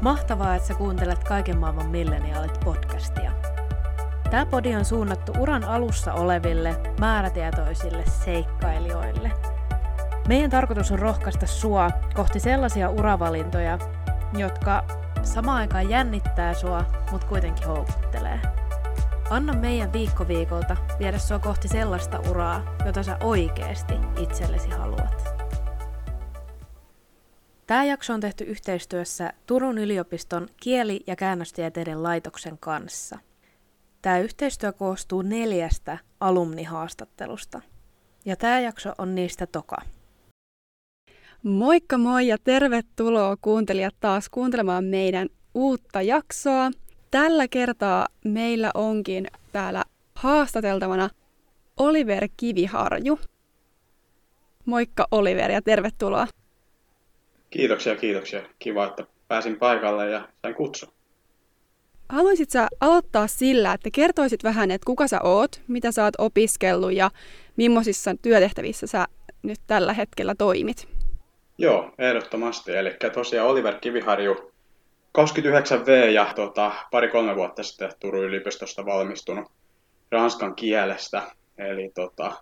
Mahtavaa, että sä kuuntelet Kaiken maailman milleniaalit podcastia. Tämä podi on suunnattu uran alussa oleville, määrätietoisille seikkailijoille. Meidän tarkoitus on rohkaista sua kohti sellaisia uravalintoja, jotka samaan aikaan jännittää sua, mutta kuitenkin houkuttelee. Anna meidän viikko viikolta viedä sua kohti sellaista uraa, jota sä oikeasti itsellesi haluat. Tämä jakso on tehty yhteistyössä Turun yliopiston kieli- ja käännöstieteiden laitoksen kanssa. Tämä yhteistyö koostuu neljästä alumnihaastattelusta. Ja tämä jakso on niistä toka. Moikka moi ja tervetuloa kuuntelijat taas kuuntelemaan meidän uutta jaksoa. Tällä kertaa meillä onkin täällä haastateltavana Oliver Kiviharju. Moikka Oliver ja tervetuloa. Kiitoksia, kiitoksia. Kiva, että pääsin paikalle ja sain kutsun. Haluaisit sä aloittaa sillä, että kertoisit vähän, että kuka sä oot, mitä sä oot opiskellut ja millaisissa työtehtävissä sä nyt tällä hetkellä toimit? Joo, ehdottomasti. Eli tosiaan Oliver Kiviharju, 29V ja tota, pari-kolme vuotta sitten Turun yliopistosta valmistunut ranskan kielestä, eli tota,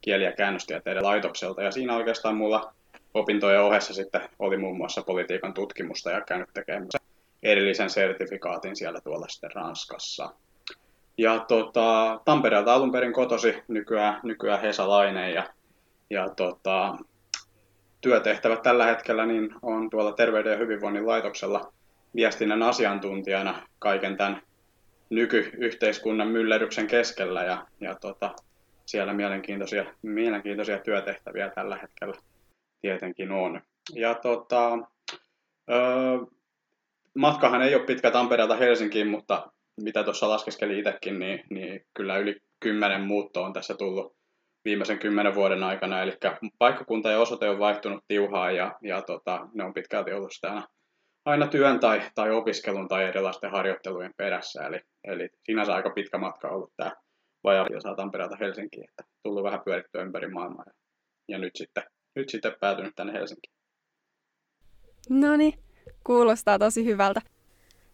kieli- ja käännöstieteiden laitokselta. Ja siinä oikeastaan mulla opintojen ohessa sitten oli muun muassa politiikan tutkimusta ja käynyt tekemässä erillisen sertifikaatin siellä tuolla sitten Ranskassa. Ja tota, Tampereelta alun perin kotosi nykyään, nykyään hesalainen ja, ja tota, työtehtävät tällä hetkellä niin on tuolla Terveyden ja hyvinvoinnin laitoksella viestinnän asiantuntijana kaiken tämän nykyyhteiskunnan myllerryksen keskellä ja, ja tota, siellä mielenkiintoisia, mielenkiintoisia työtehtäviä tällä hetkellä tietenkin on. Ja tota, ö, matkahan ei ole pitkä Tampereelta Helsinkiin, mutta mitä tuossa laskeskeli itsekin, niin, niin kyllä yli kymmenen muuttoa on tässä tullut viimeisen kymmenen vuoden aikana. Eli paikkakunta ja osoite on vaihtunut tiuhaan ja, ja tota, ne on pitkälti ollut sitä aina, aina työn tai, tai opiskelun tai erilaisten harjoittelujen perässä. Eli, eli sinänsä aika pitkä matka ollut tämä vajaa Tampereelta Helsinkiin, että tullut vähän pyörittyä ympäri maailmaa. Ja, ja nyt sitten nyt sitten päätynyt tänne Helsinkiin. No niin, kuulostaa tosi hyvältä.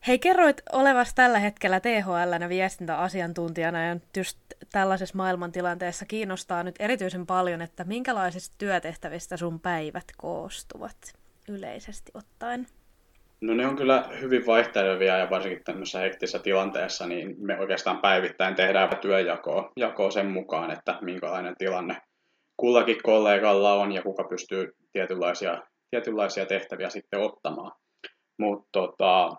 Hei, kerroit olevasi tällä hetkellä THLnä viestintäasiantuntijana ja just tällaisessa maailmantilanteessa kiinnostaa nyt erityisen paljon, että minkälaisista työtehtävistä sun päivät koostuvat yleisesti ottaen? No ne on kyllä hyvin vaihtelevia ja varsinkin tämmöisessä hektisessä tilanteessa, niin me oikeastaan päivittäin tehdään työjakoa jakoa sen mukaan, että minkälainen tilanne kullakin kollegalla on ja kuka pystyy tietynlaisia, tietynlaisia tehtäviä sitten ottamaan. Mutta tota,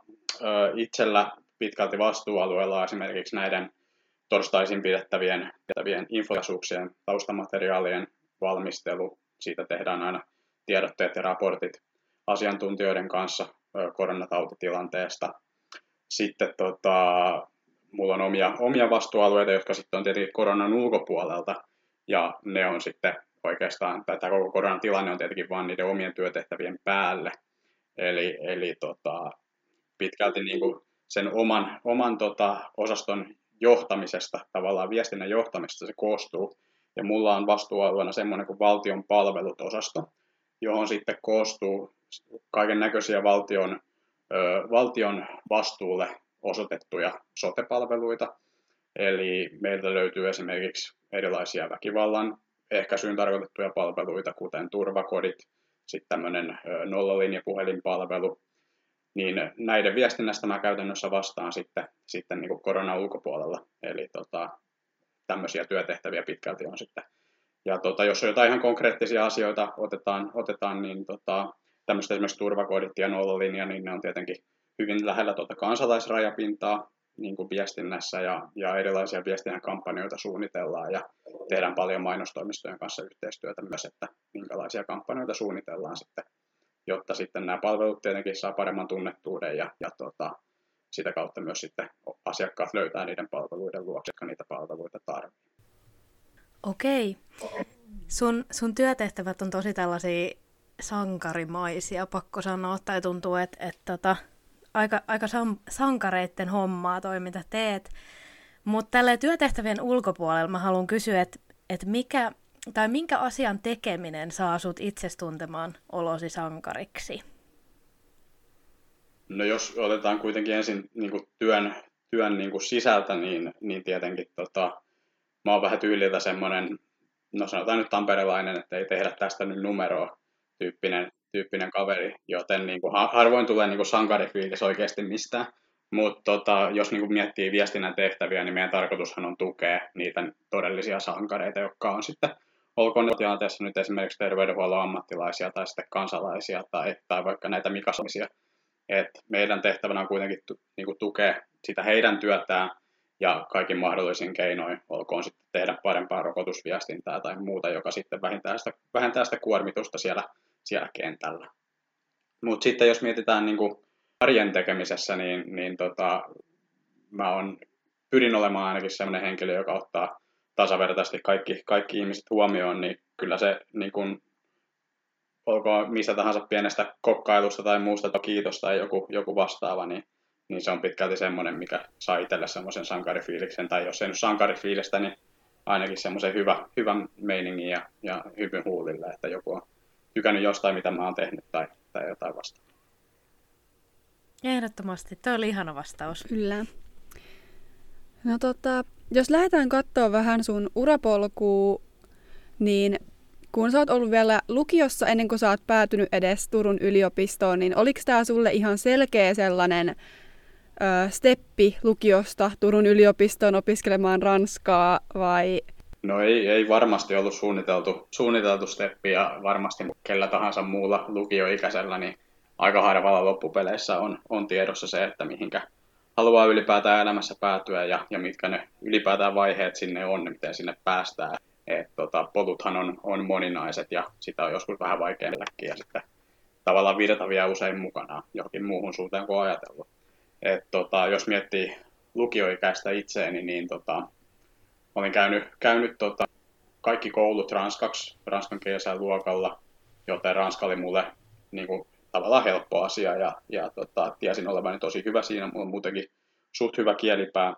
itsellä pitkälti vastuualueella esimerkiksi näiden torstaisin pidettävien, pidettävien infotaisuuksien taustamateriaalien valmistelu. Siitä tehdään aina tiedotteet ja raportit asiantuntijoiden kanssa koronatautitilanteesta. Sitten tota, mulla on omia, omia vastuualueita, jotka sitten on tietenkin koronan ulkopuolelta, ja ne on sitten oikeastaan, tätä koko koronatilanne on tietenkin vain niiden omien työtehtävien päälle. Eli, eli tota, pitkälti niin kuin sen oman, oman tota, osaston johtamisesta, tavallaan viestinnän johtamisesta se koostuu. Ja mulla on vastuualueena semmoinen kuin valtion palvelut-osasto, johon sitten koostuu kaiken näköisiä valtion, valtion vastuulle osoitettuja sotepalveluita. Eli meiltä löytyy esimerkiksi erilaisia väkivallan ehkäisyyn tarkoitettuja palveluita, kuten turvakodit, sitten tämmöinen nollalinjapuhelinpalvelu, niin näiden viestinnästä mä käytännössä vastaan sitten, sitten niin kuin koronan ulkopuolella. Eli tota, tämmöisiä työtehtäviä pitkälti on sitten. Ja tota, jos on jotain ihan konkreettisia asioita otetaan, otetaan niin tota, tämmöistä esimerkiksi turvakodit ja nollalinja, niin ne on tietenkin hyvin lähellä tuota kansalaisrajapintaa, niin kuin viestinnässä ja, ja erilaisia viestinnän kampanjoita suunnitellaan ja tehdään paljon mainostoimistojen kanssa yhteistyötä myös, että minkälaisia kampanjoita suunnitellaan sitten, jotta sitten nämä palvelut tietenkin saa paremman tunnettuuden ja, ja tota, sitä kautta myös sitten asiakkaat löytää niiden palveluiden luokse, jotka niitä palveluita tarvitsevat. Okei. Sun, sun työtehtävät on tosi tällaisia sankarimaisia, pakko sanoa, tai tuntuu, että, että, että aika, aika sankareitten hommaa toi, mitä teet. Mutta tällä työtehtävien ulkopuolella mä haluan kysyä, että et mikä, tai minkä asian tekeminen saa sut itse tuntemaan olosi sankariksi? No jos otetaan kuitenkin ensin niin kuin työn, työn niin kuin sisältä, niin, niin tietenkin tota, mä oon vähän tyyliltä semmoinen, no sanotaan nyt tamperelainen, että ei tehdä tästä nyt numeroa tyyppinen, tyyppinen kaveri, joten niin kuin, harvoin tulee niin kuin sankarifiilis oikeasti mistään. Mutta tota, jos niin kuin miettii viestinnän tehtäviä, niin meidän tarkoitushan on tukea niitä todellisia sankareita, jotka on sitten, olkoon ne tilanteessa nyt esimerkiksi terveydenhuollon ammattilaisia tai sitten kansalaisia tai, tai vaikka näitä mikasomisia. Et meidän tehtävänä on kuitenkin tu, niin kuin tukea sitä heidän työtään ja kaikin mahdollisin keinoin, olkoon sitten tehdä parempaa rokotusviestintää tai muuta, joka sitten vähentää sitä, vähentää sitä kuormitusta siellä, siellä kentällä. Mutta sitten jos mietitään niin kuin arjen tekemisessä, niin, niin tota, mä on, pyrin olemaan ainakin sellainen henkilö, joka ottaa tasavertaisesti kaikki, kaikki ihmiset huomioon, niin kyllä se niin kun, olkoon mistä tahansa pienestä kokkailusta tai muusta kiitos tai joku, joku vastaava, niin, niin se on pitkälti semmoinen, mikä saa itselle semmoisen sankarifiiliksen, tai jos ei nyt sankarifiilistä, niin ainakin semmoisen hyvä, hyvän meiningin ja, ja hyvin huulille, että joku on tykännyt jostain, mitä mä oon tehnyt tai, tai jotain vastaavaa. Ehdottomasti. Tuo oli ihana vastaus. Kyllä. No tota, jos lähdetään katsoa vähän sun urapolkua, niin kun sä oot ollut vielä lukiossa ennen kuin sä oot päätynyt edes Turun yliopistoon, niin oliko tämä sulle ihan selkeä sellainen ö, steppi lukiosta Turun yliopistoon opiskelemaan ranskaa vai? No ei, ei varmasti ollut suunniteltu, suunniteltu steppi ja varmasti kellä tahansa muulla lukioikäisellä, niin aika harvalla loppupeleissä on, on tiedossa se, että mihinkä haluaa ylipäätään elämässä päätyä ja, ja mitkä ne ylipäätään vaiheet sinne on, miten sinne päästään. Et, tota, poluthan on, on moninaiset ja sitä on joskus vähän vaikea ja sitten tavallaan virtavia usein mukana johonkin muuhun suuntaan kuin ajatellut. Et, tota, jos miettii lukioikäistä itseäni, niin tota, olin käynyt, käynyt tota, kaikki koulut ranskaksi, ranskan luokalla, joten ranska oli mulle niin kuin, tavallaan helppo asia ja, ja tota, tiesin olevani tosi hyvä siinä, mulla on muutenkin suht hyvä kielipää,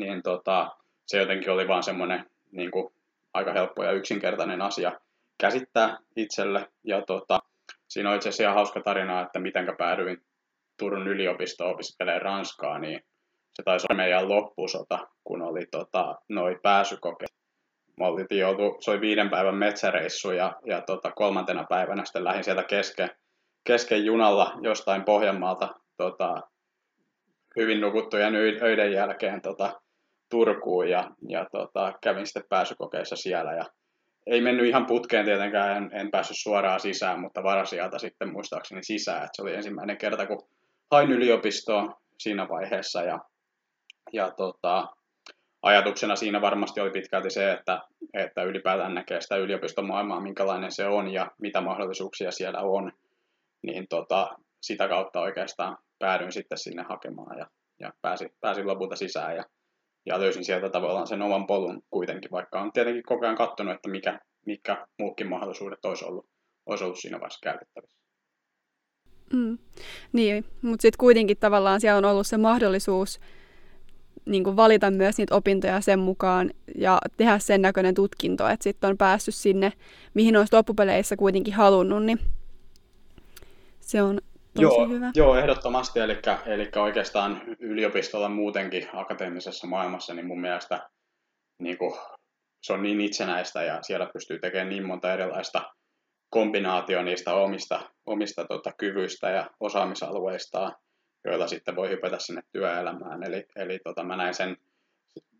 niin tota, se jotenkin oli vaan semmoinen niin kuin, aika helppo ja yksinkertainen asia käsittää itselle. Ja tota, siinä on itse asiassa hauska tarina, että miten päädyin Turun yliopistoon opiskelemaan Ranskaa, niin se taisi olla meidän loppusota, kun oli tota, noi pääsykokeet. Me oltiin joutu, se oli viiden päivän metsäreissu ja, ja tota, kolmantena päivänä sitten lähdin sieltä kesken kesken junalla jostain Pohjanmaalta tota, hyvin nukuttujen öiden jälkeen tota, Turkuun ja, ja tota, kävin sitten pääsykokeissa siellä ja ei mennyt ihan putkeen tietenkään, en, en päässyt suoraan sisään, mutta varasijalta sitten muistaakseni sisään. Et se oli ensimmäinen kerta, kun hain yliopistoon siinä vaiheessa ja, ja tota, ajatuksena siinä varmasti oli pitkälti se, että, että ylipäätään näkee sitä yliopistomaailmaa, minkälainen se on ja mitä mahdollisuuksia siellä on niin tota, sitä kautta oikeastaan päädyin sitten sinne hakemaan ja, ja pääsin, pääsin lopulta sisään ja, ja löysin sieltä tavallaan sen oman polun kuitenkin, vaikka on tietenkin koko ajan katsonut, että mikä, mikä muukin mahdollisuudet olisi ollut, olisi ollut siinä vaiheessa käytettävissä. Mm. Niin, mutta sitten kuitenkin tavallaan siellä on ollut se mahdollisuus niin kuin valita myös niitä opintoja sen mukaan ja tehdä sen näköinen tutkinto, että sitten on päässyt sinne, mihin olisi loppupeleissä kuitenkin halunnut, niin se on tosi joo, hyvä. Joo, ehdottomasti. Eli, eli oikeastaan yliopistolla muutenkin akateemisessa maailmassa, niin mun mielestä niin kuin, se on niin itsenäistä ja siellä pystyy tekemään niin monta erilaista kombinaatio niistä omista, omista tota, kyvyistä ja osaamisalueistaan, joilla sitten voi hypätä sinne työelämään. Eli, eli tota, mä näin sen,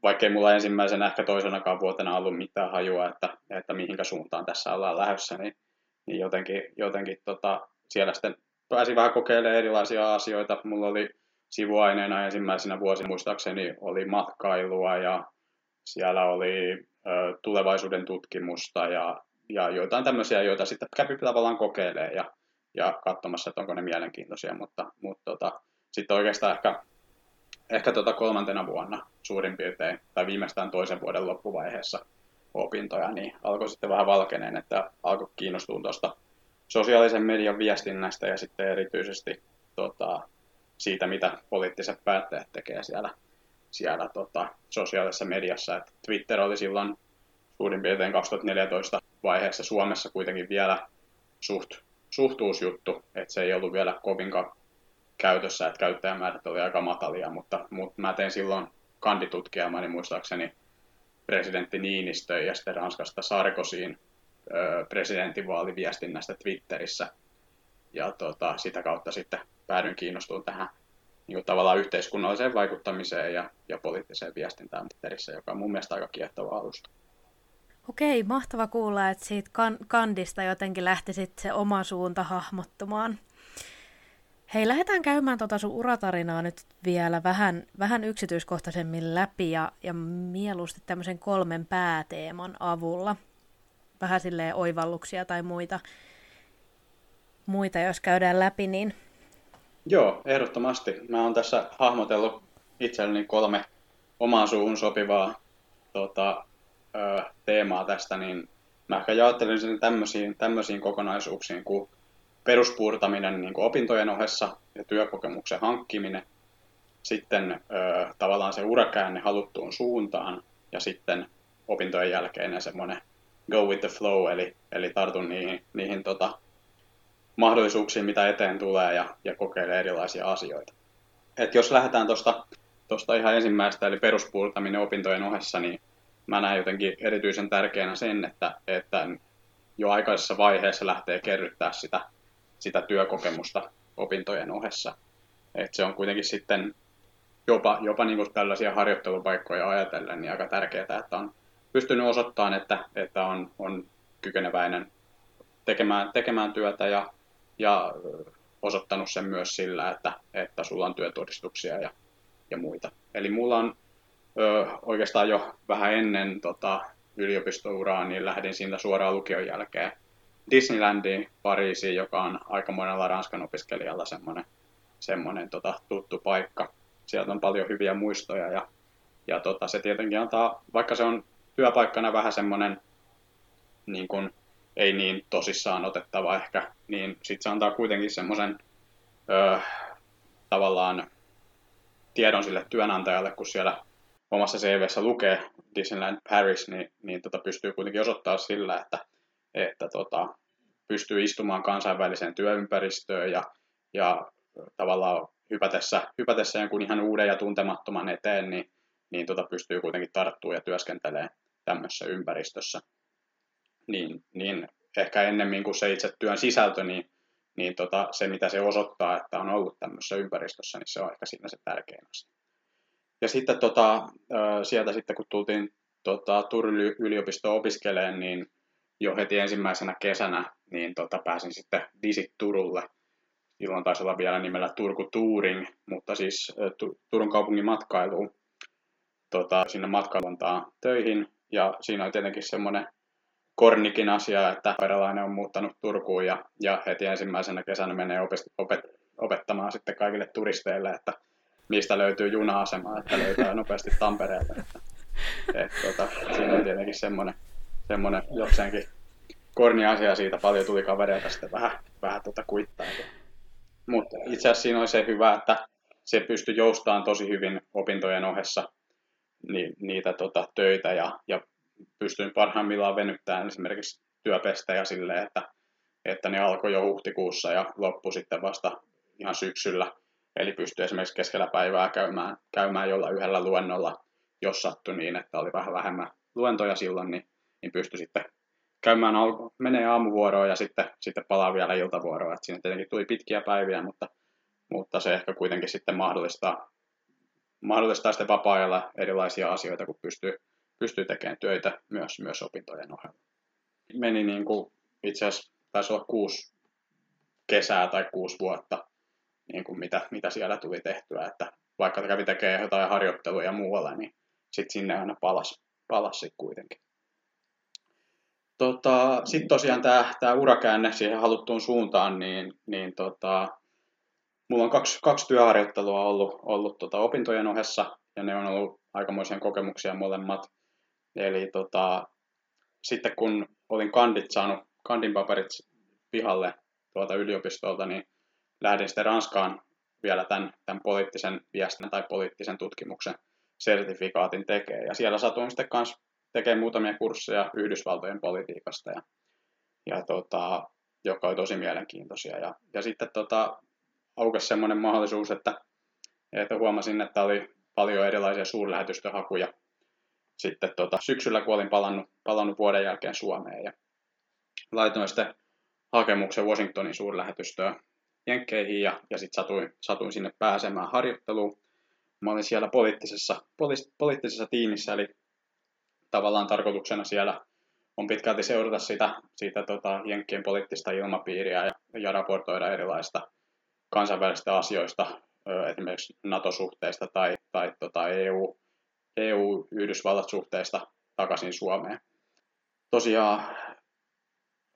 vaikkei mulla ensimmäisenä ehkä toisenakaan vuotena ollut mitään hajua, että, että mihinkä suuntaan tässä ollaan lähdössä, niin, niin jotenkin, jotenkin tota, siellä sitten pääsin vähän kokeilemaan erilaisia asioita. Mulla oli sivuaineena ensimmäisenä vuosina muistaakseni oli matkailua ja siellä oli ö, tulevaisuuden tutkimusta ja, ja joitain tämmöisiä, joita sitten kävi tavallaan kokeilemaan ja, ja katsomassa, että onko ne mielenkiintoisia, mutta, mutta tota, sitten oikeastaan ehkä, ehkä tota kolmantena vuonna suurin piirtein, tai viimeistään toisen vuoden loppuvaiheessa opintoja, niin alkoi sitten vähän valkeneen, että alkoi kiinnostua tuosta sosiaalisen median viestinnästä ja sitten erityisesti tota, siitä, mitä poliittiset päättäjät tekee siellä, siellä tota, sosiaalisessa mediassa. Et Twitter oli silloin suurin piirtein 2014 vaiheessa Suomessa kuitenkin vielä suht, suht uusi juttu, että se ei ollut vielä kovinkaan käytössä, että käyttäjämäärät oli aika matalia, mutta, mutta mä tein silloin kanditutkielmani muistaakseni presidentti Niinistö ja sitten Ranskasta Sarkosiin presidentinvaaliviestinnästä Twitterissä. Ja tota, sitä kautta sitten päädyin kiinnostumaan tähän niin kuin tavallaan yhteiskunnalliseen vaikuttamiseen ja, ja poliittiseen viestintään Twitterissä, joka on mun mielestä aika kiehtova alusta. Okei, mahtava kuulla, että siitä kan- kandista jotenkin lähti sitten se oma suunta hahmottumaan. Hei, lähdetään käymään tuota sun uratarinaa nyt vielä vähän, vähän yksityiskohtaisemmin läpi ja, ja mieluusti tämmöisen kolmen pääteeman avulla. Vähän silleen oivalluksia tai muita, muita jos käydään läpi, niin... Joo, ehdottomasti. Mä oon tässä hahmotellut itselleni kolme omaan suuhun sopivaa tota, ö, teemaa tästä, niin mä ehkä jaottelin sen tämmöisiin, tämmöisiin kokonaisuuksiin kuin peruspuurtaminen niin kuin opintojen ohessa ja työkokemuksen hankkiminen, sitten ö, tavallaan se urakäänne haluttuun suuntaan ja sitten opintojen jälkeinen semmoinen go with the flow, eli, eli tartun niihin, niihin tota, mahdollisuuksiin, mitä eteen tulee ja, ja kokeile erilaisia asioita. Et jos lähdetään tuosta tosta ihan ensimmäistä, eli peruspuurtaminen opintojen ohessa, niin mä näen jotenkin erityisen tärkeänä sen, että, että jo aikaisessa vaiheessa lähtee kerryttää sitä sitä työkokemusta opintojen ohessa. Et se on kuitenkin sitten jopa, jopa niin kuin tällaisia harjoittelupaikkoja ajatellen niin aika tärkeää, että on pystynyt osoittamaan, että, että on, on kykeneväinen tekemään, tekemään työtä ja, ja osoittanut sen myös sillä, että, että sulla on työtodistuksia ja, ja muita. Eli mulla on ö, oikeastaan jo vähän ennen tota, yliopistouraa, niin lähdin siitä suoraan lukion jälkeen Disneylandiin Pariisiin, joka on aika monella Ranskan opiskelijalla semmoinen, semmoinen tota, tuttu paikka. Sieltä on paljon hyviä muistoja ja, ja tota, se tietenkin antaa, vaikka se on työpaikkana vähän semmoinen niin kuin, ei niin tosissaan otettava ehkä, niin sitten se antaa kuitenkin semmoisen öö, tavallaan tiedon sille työnantajalle, kun siellä omassa CVssä lukee Disneyland Paris, niin, niin tota pystyy kuitenkin osoittaa sillä, että että tota, pystyy istumaan kansainväliseen työympäristöön ja, ja tavallaan hypätessä, hypätessä jonkun ihan uuden ja tuntemattoman eteen, niin, niin tota pystyy kuitenkin tarttumaan ja työskentelee tämmöisessä ympäristössä. Niin, niin ehkä ennemmin kuin se itse työn sisältö, niin, niin tota, se mitä se osoittaa, että on ollut tämmöisessä ympäristössä, niin se on ehkä siinä se tärkein asia. Ja sitten tota, sieltä sitten kun tultiin tota, Turun yliopistoon opiskelemaan, niin jo heti ensimmäisenä kesänä niin tota, pääsin sitten Visit Turulle. Silloin taisi olla vielä nimellä Turku Touring, mutta siis Turun kaupungin matkailuun tota, sinne matkailuntaan töihin. Ja siinä on tietenkin semmoinen kornikin asia, että peralainen on muuttanut Turkuun ja, ja heti ensimmäisenä kesänä menee opet, opet, opettamaan sitten kaikille turisteille, että mistä löytyy juna-asema, että löytää nopeasti Tampereelta. Että, et, tota, siinä on tietenkin semmoinen semmoinen jokseenkin korni asia siitä. Paljon tuli kavereita sitten vähän, vähän tuota kuittailua. Mutta itse asiassa siinä oli se hyvä, että se pystyi joustamaan tosi hyvin opintojen ohessa ni, niitä tota, töitä ja, ja pystyin parhaimmillaan venyttämään esimerkiksi työpestejä silleen, että, että ne alkoi jo huhtikuussa ja loppu sitten vasta ihan syksyllä. Eli pystyi esimerkiksi keskellä päivää käymään, käymään jolla yhdellä luennolla, jos sattui niin, että oli vähän vähemmän luentoja silloin, niin niin pystyi sitten käymään, al- menee aamuvuoroon ja sitten, sitten palaa vielä iltavuoroon. Et siinä tietenkin tuli pitkiä päiviä, mutta, mutta se ehkä kuitenkin sitten mahdollistaa, mahdollistaa sitten vapaa-ajalla erilaisia asioita, kun pystyy, pystyy tekemään töitä myös, myös opintojen ohella. Meni niin kuin itse asiassa taisi olla kuusi kesää tai kuusi vuotta, niin kuin mitä, mitä siellä tuli tehtyä, että vaikka kävi tekemään jotain harjoitteluja muualla, niin sitten sinne aina palasi, palasi kuitenkin. Tota, Sitten tosiaan tämä, tämä urakäänne siihen haluttuun suuntaan, niin, niin tota, mulla on kaksi, kaksi työharjoittelua ollut, ollut tota, opintojen ohessa, ja ne on ollut aikamoisia kokemuksia molemmat. Eli tota, sitten kun olin kandit saanut, kandin paperit pihalle tuolta yliopistolta, niin lähdin sitten Ranskaan vielä tämän, tämän poliittisen viestin tai poliittisen tutkimuksen sertifikaatin tekemään. Ja siellä satuin sitten kanssa tekee muutamia kursseja Yhdysvaltojen politiikasta, ja, ja tota, joka oli tosi mielenkiintoisia. Ja, ja sitten tota, aukesi semmoinen mahdollisuus, että, että huomasin, että oli paljon erilaisia suurlähetystöhakuja sitten tota, syksyllä, kun olin palannut, palannut vuoden jälkeen Suomeen. Ja laitoin sitten hakemuksen Washingtonin suurlähetystöön Jenkkeihin ja, ja sitten satuin, satuin sinne pääsemään harjoitteluun. Mä olin siellä poliittisessa, poli- poliittisessa tiimissä, eli tavallaan tarkoituksena siellä on pitkälti seurata sitä, siitä tota, Jenkkien poliittista ilmapiiriä ja, ja raportoida erilaista kansainvälisistä asioista, esimerkiksi NATO-suhteista tai, tai tota EU, EU-Yhdysvallat-suhteista takaisin Suomeen. Tosiaan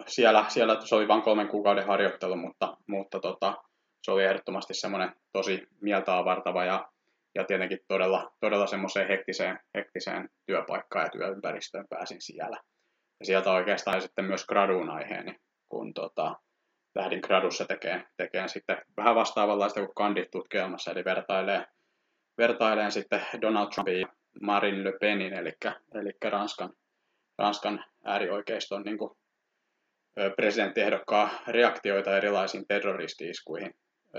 siellä, siellä se oli vain kolmen kuukauden harjoittelu, mutta, mutta tota, se oli ehdottomasti semmoinen tosi mieltä avartava ja, ja tietenkin todella, todella semmoiseen hektiseen, hektiseen työpaikkaan ja työympäristöön pääsin siellä. Ja sieltä oikeastaan sitten myös graduun aiheeni, kun tota, lähdin gradussa tekemään, tekemään sitten vähän vastaavanlaista kuin kandit-tutkielmassa, eli vertailee, vertaileen sitten Donald Trumpin ja Marine Le Penin, eli, eli Ranskan, Ranskan äärioikeiston niin kuin presidenttiehdokkaan reaktioita erilaisiin terroristi-iskuihin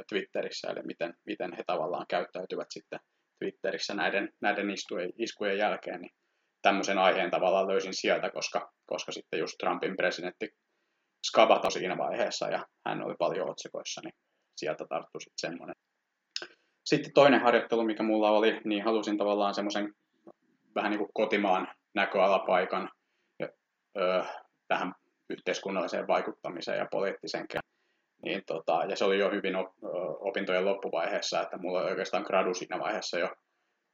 Twitterissä, eli miten, miten he tavallaan käyttäytyvät sitten Twitterissä näiden, näiden iskujen, iskujen jälkeen, niin tämmöisen aiheen tavallaan löysin sieltä, koska, koska sitten just Trumpin presidentti skabata siinä vaiheessa ja hän oli paljon otsikoissa, niin sieltä tarttui sitten semmoinen. Sitten toinen harjoittelu, mikä mulla oli, niin halusin tavallaan semmoisen vähän niin kuin kotimaan näköalapaikan öö, tähän yhteiskunnalliseen vaikuttamiseen ja poliittiseen niin tota, ja se oli jo hyvin opintojen loppuvaiheessa, että mulla oli oikeastaan gradu siinä vaiheessa jo,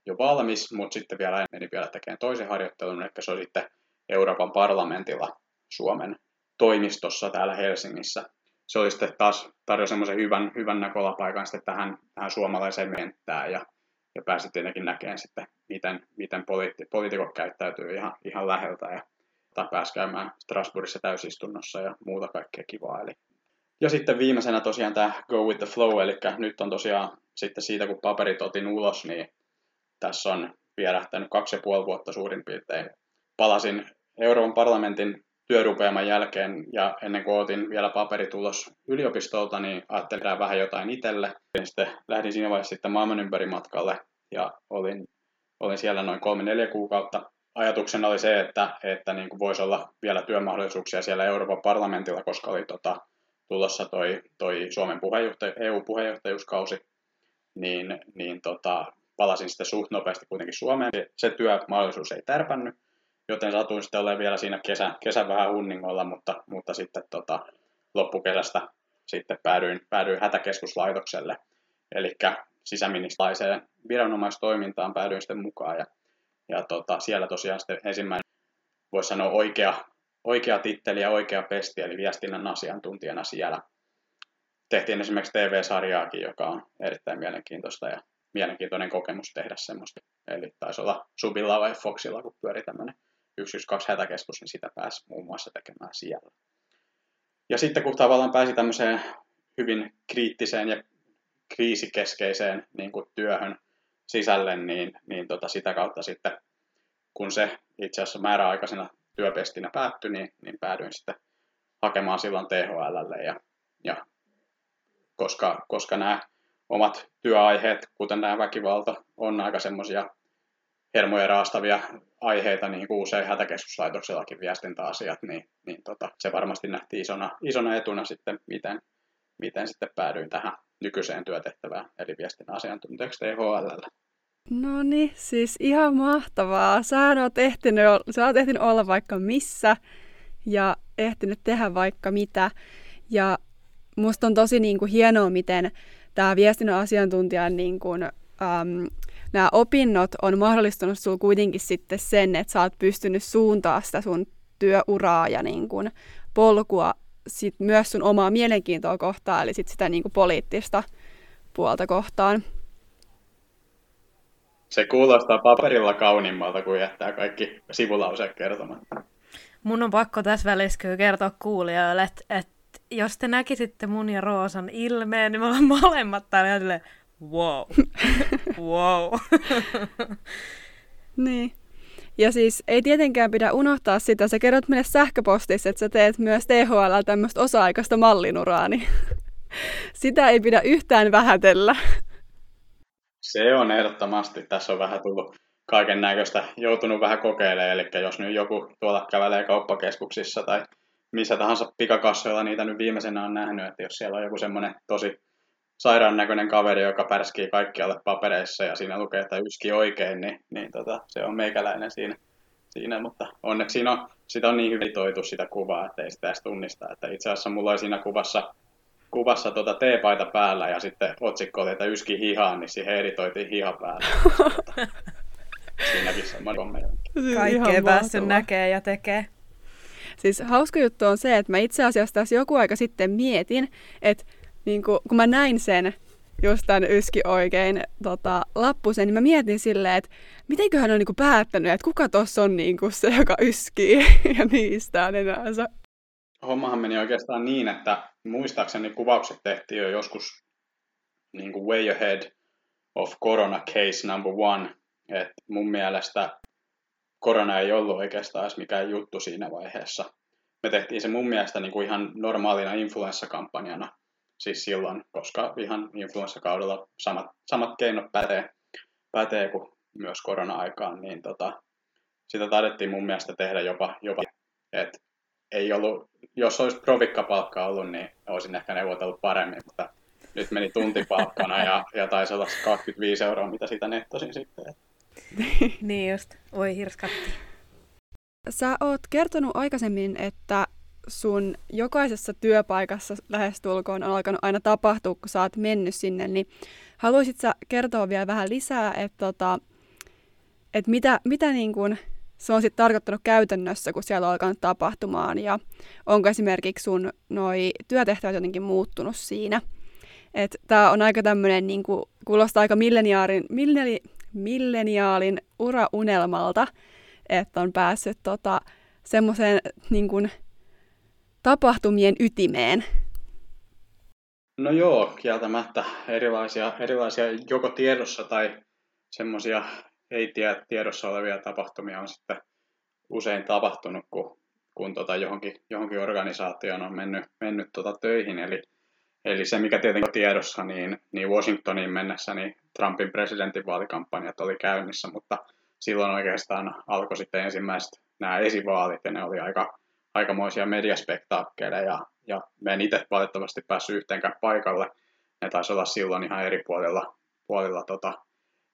jo valmis, mutta sitten vielä meni vielä tekemään toisen harjoittelun, eli se oli sitten Euroopan parlamentilla Suomen toimistossa täällä Helsingissä. Se oli sitten taas tarjoa semmoisen hyvän, hyvän näkölapaikan sitten tähän, tähän suomalaiseen menttään ja, ja pääsi tietenkin näkemään sitten, miten, miten poliitti, poliitikot käyttäytyy ihan, ihan läheltä ja pääsi käymään Strasbourgissa täysistunnossa ja muuta kaikkea kivaa. Eli. Ja sitten viimeisenä tosiaan tämä Go with the Flow, eli nyt on tosiaan sitten siitä, kun paperit otin ulos, niin tässä on vierähtänyt kaksi ja puoli vuotta suurin piirtein. Palasin Euroopan parlamentin työrupeaman jälkeen ja ennen kuin otin vielä paperit ulos yliopistolta, niin ajattelin vähän jotain itselle. Sitten lähdin siinä vaiheessa sitten maailman ympäri matkalle ja olin, olin siellä noin kolme neljä kuukautta ajatuksena oli se, että, että niin kuin voisi olla vielä työmahdollisuuksia siellä Euroopan parlamentilla, koska oli tota, tulossa toi, toi Suomen puheenjohtaj- EU-puheenjohtajuuskausi, niin, niin tota, palasin sitten suht nopeasti kuitenkin Suomeen. Se työmahdollisuus ei tärpännyt, joten satuin sitten olemaan vielä siinä kesän, kesän vähän hunningolla, mutta, mutta sitten tota, loppukesästä sitten päädyin, päädyin hätäkeskuslaitokselle, eli sisäministerilaiseen viranomaistoimintaan päädyin sitten mukaan ja ja tota, siellä tosiaan sitten ensimmäinen, voisi sanoa oikea, oikea titteli ja oikea pesti, eli viestinnän asiantuntijana siellä. Tehtiin esimerkiksi TV-sarjaakin, joka on erittäin mielenkiintoista ja mielenkiintoinen kokemus tehdä semmoista. Eli taisi olla Subilla vai Foxilla, kun pyöri tämmöinen 112 hätäkeskus, niin sitä pääsi muun muassa tekemään siellä. Ja sitten kun tavallaan pääsi tämmöiseen hyvin kriittiseen ja kriisikeskeiseen niin kuin työhön, sisälle, niin, niin tota sitä kautta sitten, kun se itse asiassa määräaikaisena työpestinä päättyi, niin, niin päädyin sitten hakemaan silloin THLlle ja, ja koska, koska nämä omat työaiheet, kuten nämä väkivalta, on aika semmoisia hermoja raastavia aiheita, niin kuin usein hätäkeskuslaitoksellakin viestintäasiat, niin, niin tota, se varmasti nähtiin isona, isona etuna sitten, miten, miten sitten päädyin tähän nykyiseen työtehtävään, eli viestinnän asiantuntijaksi THL. No niin, siis ihan mahtavaa. Sä oot, ehtinyt, sä oot ehtinyt olla vaikka missä ja ehtinyt tehdä vaikka mitä. Ja musta on tosi niin kuin, hienoa, miten tämä viestinnän asiantuntijan niin kuin, äm, nämä opinnot on mahdollistanut sinulle kuitenkin sitten sen, että sä oot pystynyt suuntaa sitä sun työuraa ja niin kuin, polkua sit myös sun omaa mielenkiintoa kohtaan, eli sit sitä niin kuin, poliittista puolta kohtaan. Se kuulostaa paperilla kauniimmalta, kun jättää kaikki sivulauseet kertomatta. Mun on pakko tässä välissä kertoa kuulijoille, että, että jos te näkisitte mun ja Roosan ilmeen, niin me ollaan molemmat täällä silleen, wow, wow. niin. Ja siis ei tietenkään pidä unohtaa sitä, sä kerrot meille sähköpostissa, että sä teet myös THL tämmöistä osa-aikaista mallinuraa, niin Sitä ei pidä yhtään vähätellä. Se on ehdottomasti. Tässä on vähän tullut kaiken näköistä, joutunut vähän kokeilemaan. Eli jos nyt joku tuolla kävelee kauppakeskuksissa tai missä tahansa pikakassoilla niitä nyt viimeisenä on nähnyt, että jos siellä on joku semmoinen tosi sairaan näköinen kaveri, joka pärskii kaikkialle papereissa ja siinä lukee, että yski oikein, niin, niin tota, se on meikäläinen siinä. siinä. Mutta onneksi siinä on, sitä on niin hyvin toitu sitä kuvaa, että ei sitä edes tunnista. Että itse asiassa mulla oli siinä kuvassa, kuvassa tuota teepaita päällä ja sitten otsikko oli, että yski hihaan, niin siihen editoitiin hiha päällä. Siinäkin semmoinen kommentti. Kaikkea päässyt näkee ja tekee. Siis hauska juttu on se, että mä itse asiassa tässä joku aika sitten mietin, että niin kun, kun mä näin sen just tämän yski oikein tota, lappusen, niin mä mietin silleen, että mitenköhän on niin päättänyt, että kuka tuossa on niin se, joka yskii ja niistä nenäänsä. Hommahan meni oikeastaan niin, että muistaakseni kuvaukset tehtiin jo joskus niin kuin way ahead of corona case number one. Et mun mielestä korona ei ollut oikeastaan edes mikään juttu siinä vaiheessa. Me tehtiin se mun mielestä niin kuin ihan normaalina influenssakampanjana siis silloin, koska ihan influenssakaudella samat, samat keinot pätee, pätee kuin myös korona-aikaan, niin tota, sitä taidettiin mun mielestä tehdä jopa, jopa että ei ollut, jos olisi provikkapalkka ollut, niin olisin ehkä neuvotellut paremmin, mutta nyt meni tuntipalkkana ja, ja taisi olla 25 euroa, mitä sitä nettosin sitten. niin just, oi hirskatti. Sä oot kertonut aikaisemmin, että sun jokaisessa työpaikassa lähestulkoon on alkanut aina tapahtua, kun sä oot mennyt sinne, niin haluaisit sä kertoa vielä vähän lisää, että tota, et mitä, mitä niin kun se on sitten tarkoittanut käytännössä, kun siellä on alkanut tapahtumaan, ja onko esimerkiksi sun noi työtehtävät jotenkin muuttunut siinä. Tämä on aika tämmöinen, niin kuulostaa aika milleniaalin, milleni, milleniaalin uraunelmalta, että on päässyt tota, semmoiseen niin kuin, tapahtumien ytimeen? No joo, kieltämättä erilaisia, erilaisia joko tiedossa tai semmoisia ei tiedossa olevia tapahtumia on sitten usein tapahtunut, kun, kun tota johonkin, johonkin organisaatioon on mennyt, mennyt tota töihin. Eli, eli se, mikä tietenkin on tiedossa, niin, niin Washingtoniin mennessä niin Trumpin presidentinvaalikampanjat oli käynnissä, mutta silloin oikeastaan alkoi sitten ensimmäiset nämä esivaalit, ja ne oli aika, aikamoisia mediaspektaakkeleja, ja me en itse valitettavasti päässyt yhteenkään paikalle. Ne taisi olla silloin ihan eri puolilla, puolilla tota,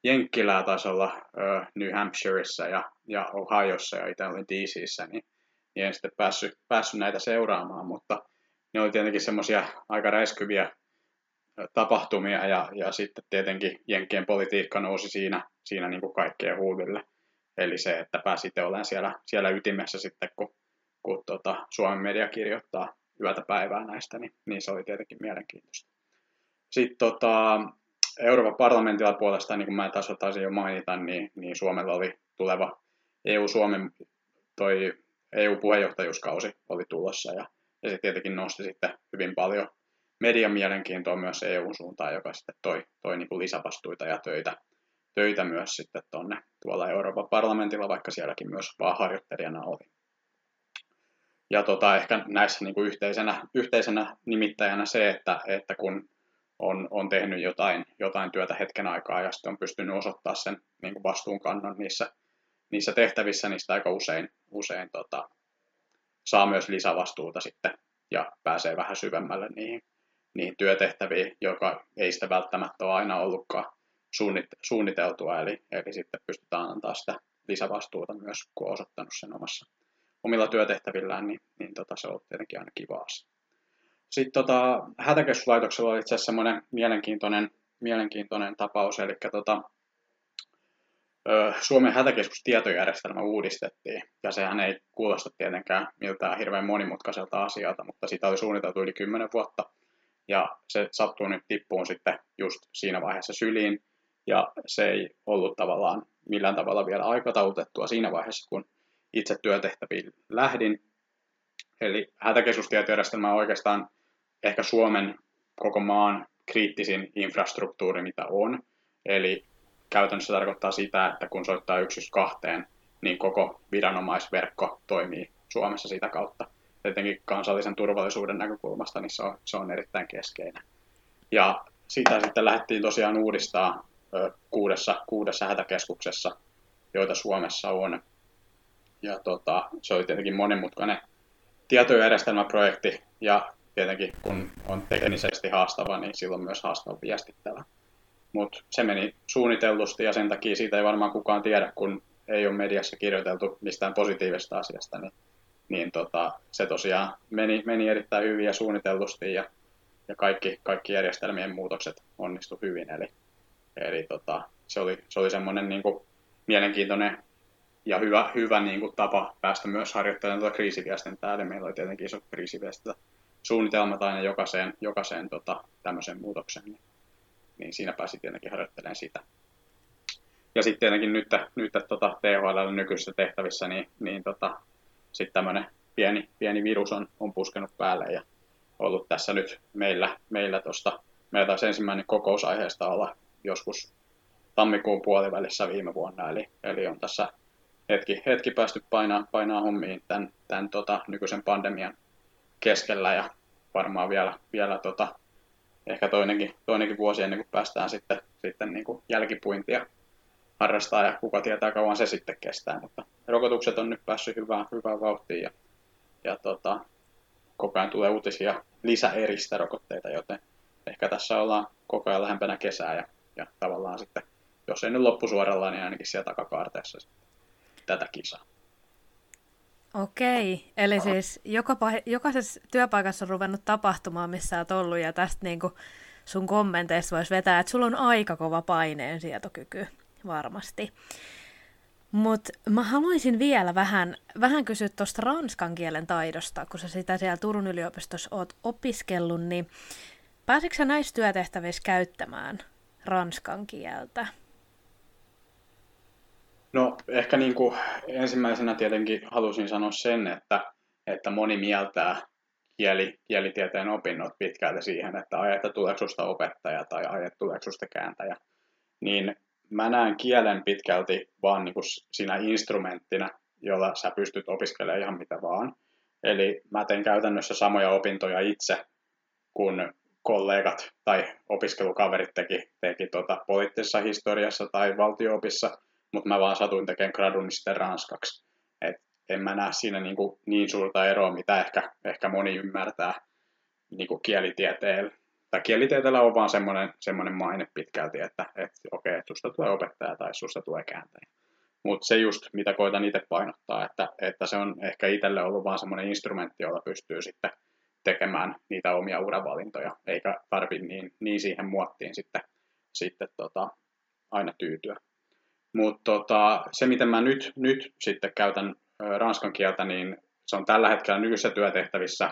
Jenkkilää, taisi olla ö, New Hampshireissa ja, ja Ohioissa ja itse olin DCissä, niin, niin en sitten päässyt, päässyt näitä seuraamaan, mutta ne oli tietenkin semmoisia aika räiskyviä tapahtumia ja, ja sitten tietenkin Jenkkien politiikka nousi siinä, siinä niin kuin kaikkeen huulille. Eli se, että pääsitte olemaan siellä, siellä ytimessä sitten, kun kun tota, Suomen media kirjoittaa yötä päivää näistä, niin, niin se oli tietenkin mielenkiintoista. Sitten tota, Euroopan parlamentilla puolesta, niin kuin mä taas taisin jo mainita, niin, niin Suomella oli tuleva EU-Suomen toi EU-puheenjohtajuuskausi oli tulossa ja, ja se tietenkin nosti sitten hyvin paljon median mielenkiintoa myös EU-suuntaan, joka sitten toi, toi niin kuin lisävastuita ja töitä, töitä myös sitten tuonne tuolla Euroopan parlamentilla, vaikka sielläkin myös vaan harjoittelijana oli. Ja tota, ehkä näissä niin kuin yhteisenä, yhteisenä nimittäjänä se, että, että kun on, on tehnyt jotain, jotain työtä hetken aikaa ja sitten on pystynyt osoittamaan sen niin kuin vastuunkannon niissä, niissä tehtävissä, niistä aika usein, usein tota, saa myös lisävastuuta sitten ja pääsee vähän syvemmälle niihin, niihin työtehtäviin, joka ei sitä välttämättä ole aina ollutkaan suunniteltua, eli, eli sitten pystytään antaa sitä lisävastuuta myös, kun on osoittanut sen omassa omilla työtehtävillään, niin, niin tota, se on tietenkin aina kiva asia. Sitten tota, hätäkeskuslaitoksella oli itse asiassa semmoinen mielenkiintoinen, mielenkiintoinen tapaus, eli tota, Suomen hätäkeskustietojärjestelmä uudistettiin, ja sehän ei kuulosta tietenkään miltään hirveän monimutkaiselta asialta, mutta sitä oli suunniteltu yli 10 vuotta, ja se sattuu nyt tippuun sitten just siinä vaiheessa syliin, ja se ei ollut tavallaan millään tavalla vielä aikataulutettua siinä vaiheessa, kun itse työtehtäviin lähdin. Eli hätäkeskustietojärjestelmä on oikeastaan ehkä Suomen koko maan kriittisin infrastruktuuri, mitä on. Eli käytännössä tarkoittaa sitä, että kun soittaa kahteen, niin koko viranomaisverkko toimii Suomessa sitä kautta. tietenkin kansallisen turvallisuuden näkökulmasta, niin se on, se on erittäin keskeinen. Ja sitä sitten lähdettiin tosiaan uudistaa kuudessa, kuudessa hätäkeskuksessa, joita Suomessa on. Ja tota, se oli tietenkin monimutkainen tietojärjestelmäprojekti, ja tietenkin kun on teknisesti haastava, niin silloin myös haastava viestittävä. Mutta se meni suunnitellusti ja sen takia siitä ei varmaan kukaan tiedä, kun ei ole mediassa kirjoiteltu mistään positiivisesta asiasta, niin, niin tota, se tosiaan meni, meni erittäin hyvin ja suunnitellusti ja, ja kaikki, kaikki järjestelmien muutokset onnistu hyvin. Eli, eli tota, se oli, se oli semmoinen niin mielenkiintoinen ja hyvä, hyvä niin kuin, tapa päästä myös harjoittelemaan tuota kriisiviestintää. Eli meillä oli tietenkin iso kriisiviestintä suunnitelmat aina jokaiseen, jokaiseen tota, tämmöiseen muutokseen. Niin, niin siinä pääsi tietenkin harjoittelemaan sitä. Ja sitten tietenkin nyt, nyt tota, THL nykyisissä tehtävissä, niin, niin tota, sitten tämmöinen pieni, pieni virus on, on puskenut päälle ja ollut tässä nyt meillä, meillä tuosta, meillä taisi ensimmäinen kokousaiheesta olla joskus tammikuun puolivälissä viime vuonna, eli, eli on tässä hetki, hetki päästy painaa, painaa hommiin tämän, tämän tota, nykyisen pandemian keskellä ja varmaan vielä, vielä tota, ehkä toinenkin, toinenkin vuosi ennen kuin päästään sitten, sitten niin kuin jälkipuintia harrastaa ja kuka tietää kauan se sitten kestää. Mutta rokotukset on nyt päässyt hyvään, hyvään vauhtiin ja, ja tota, koko ajan tulee uutisia lisäeristä rokotteita, joten ehkä tässä ollaan koko ajan lähempänä kesää ja, ja tavallaan sitten, jos ei nyt loppusuoralla, niin ainakin siellä takakaarteessa tätä kisaa. Okei, eli siis joka, jokaisessa työpaikassa on ruvennut tapahtumaan, missä olet ollut, ja tästä niin kuin sun kommenteissa voisi vetää, että sulla on aika kova paineen sietokyky, varmasti. Mutta mä haluaisin vielä vähän, vähän kysyä tuosta ranskan kielen taidosta, kun sä sitä siellä Turun yliopistossa oot opiskellut, niin pääsitkö sä näissä työtehtävissä käyttämään ranskan kieltä? No ehkä niin kuin ensimmäisenä tietenkin halusin sanoa sen, että, että moni mieltää kieli, kielitieteen opinnot pitkälti siihen, että ai, että tuleeko susta opettaja tai ai, että tuleeko susta kääntäjä. Niin mä näen kielen pitkälti vaan niin kuin siinä instrumenttina, jolla sä pystyt opiskelemaan ihan mitä vaan. Eli mä teen käytännössä samoja opintoja itse, kun kollegat tai opiskelukaverit teki, teki tuota poliittisessa historiassa tai valtioopissa – mutta mä vaan satuin tekemään gradun sitten ranskaksi. Et en mä näe siinä niin, kuin niin suurta eroa, mitä ehkä, ehkä moni ymmärtää niin kuin kielitieteellä. Tai kielitieteellä on vaan semmoinen, semmoinen maine pitkälti, että, että okei, okay, susta tulee opettaja tai susta tulee kääntäjä. Mutta se just, mitä koitan itse painottaa, että, että se on ehkä itselle ollut vaan semmoinen instrumentti, jolla pystyy sitten tekemään niitä omia uravalintoja, eikä tarvitse niin, niin siihen muottiin sitten, sitten tota, aina tyytyä. Mutta tota, se, miten mä nyt, nyt sitten käytän ranskan kieltä, niin se on tällä hetkellä nykyisissä työtehtävissä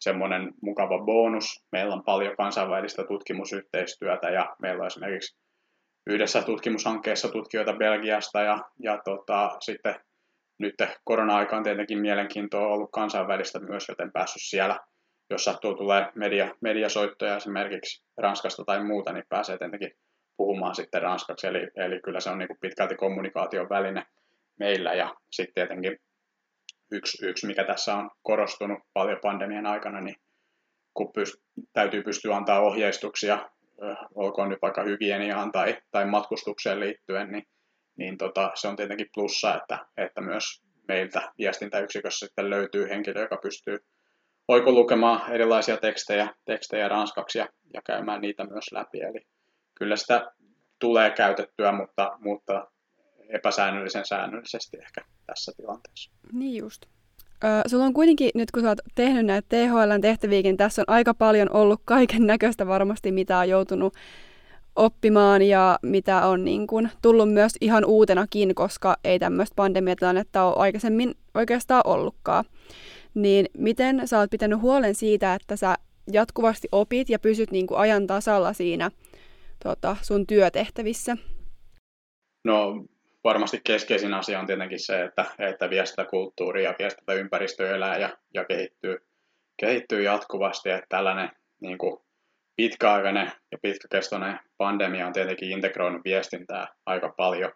semmoinen mukava bonus. Meillä on paljon kansainvälistä tutkimusyhteistyötä ja meillä on esimerkiksi yhdessä tutkimushankkeessa tutkijoita Belgiasta ja, ja tota, sitten nyt korona-aika on tietenkin mielenkiintoa ollut kansainvälistä myös, joten päässyt siellä, jos sattuu tulee media, mediasoittoja esimerkiksi Ranskasta tai muuta, niin pääsee tietenkin puhumaan sitten ranskaksi, eli, eli kyllä se on niin kuin pitkälti kommunikaation väline meillä, ja sitten tietenkin yksi, yksi, mikä tässä on korostunut paljon pandemian aikana, niin kun pyst- täytyy pystyä antaa ohjeistuksia, olkoon nyt vaikka hygieniaan tai, tai matkustukseen liittyen, niin, niin tota, se on tietenkin plussa, että, että myös meiltä viestintäyksikössä sitten löytyy henkilö, joka pystyy oikolukemaan erilaisia tekstejä, tekstejä ranskaksi ja, ja käymään niitä myös läpi. Eli kyllä sitä tulee käytettyä, mutta, mutta epäsäännöllisen säännöllisesti ehkä tässä tilanteessa. Niin just. Sulla on kuitenkin, nyt kun sä oot tehnyt näitä THL-tehtäviäkin, tässä on aika paljon ollut kaiken näköistä varmasti, mitä on joutunut oppimaan ja mitä on niin kun, tullut myös ihan uutenakin, koska ei tämmöistä pandemiatilannetta ole aikaisemmin oikeastaan ollutkaan. Niin miten sä oot pitänyt huolen siitä, että sä jatkuvasti opit ja pysyt niin kuin ajan tasalla siinä – tota, sun työtehtävissä? No varmasti keskeisin asia on tietenkin se, että, että viestintäkulttuuri ja viestintäympäristö elää ja, ja kehittyy, kehittyy jatkuvasti. Että tällainen niin kuin pitkäaikainen ja pitkäkestoinen pandemia on tietenkin integroinut viestintää aika paljon